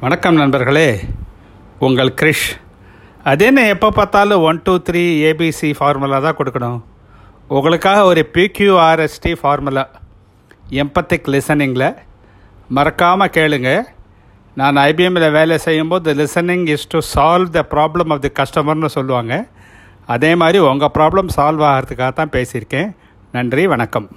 வணக்கம் நண்பர்களே. உங்கள் கிரிஷ். அது என்ன எப்போ பார்த்தாலும் one two three A B C formula தான் கொடுக்கணும். உங்களுக்காக ஒரு பிக்யூஆர்எஸ்டி ஃபார்முலா எம்பத்திக் லிசனிங்கில் மறக்காமல் கேளுங்க. நான் ஐபிஎம்மில் வேலை செய்யும்போது listening is to solve the problem of the கஸ்டமர்னு சொல்லுவாங்க. அதே மாதிரி உங்கள் ப்ராப்ளம் சால்வ் ஆகிறதுக்காக தான் பேசியிருக்கேன். நன்றி வணக்கம்.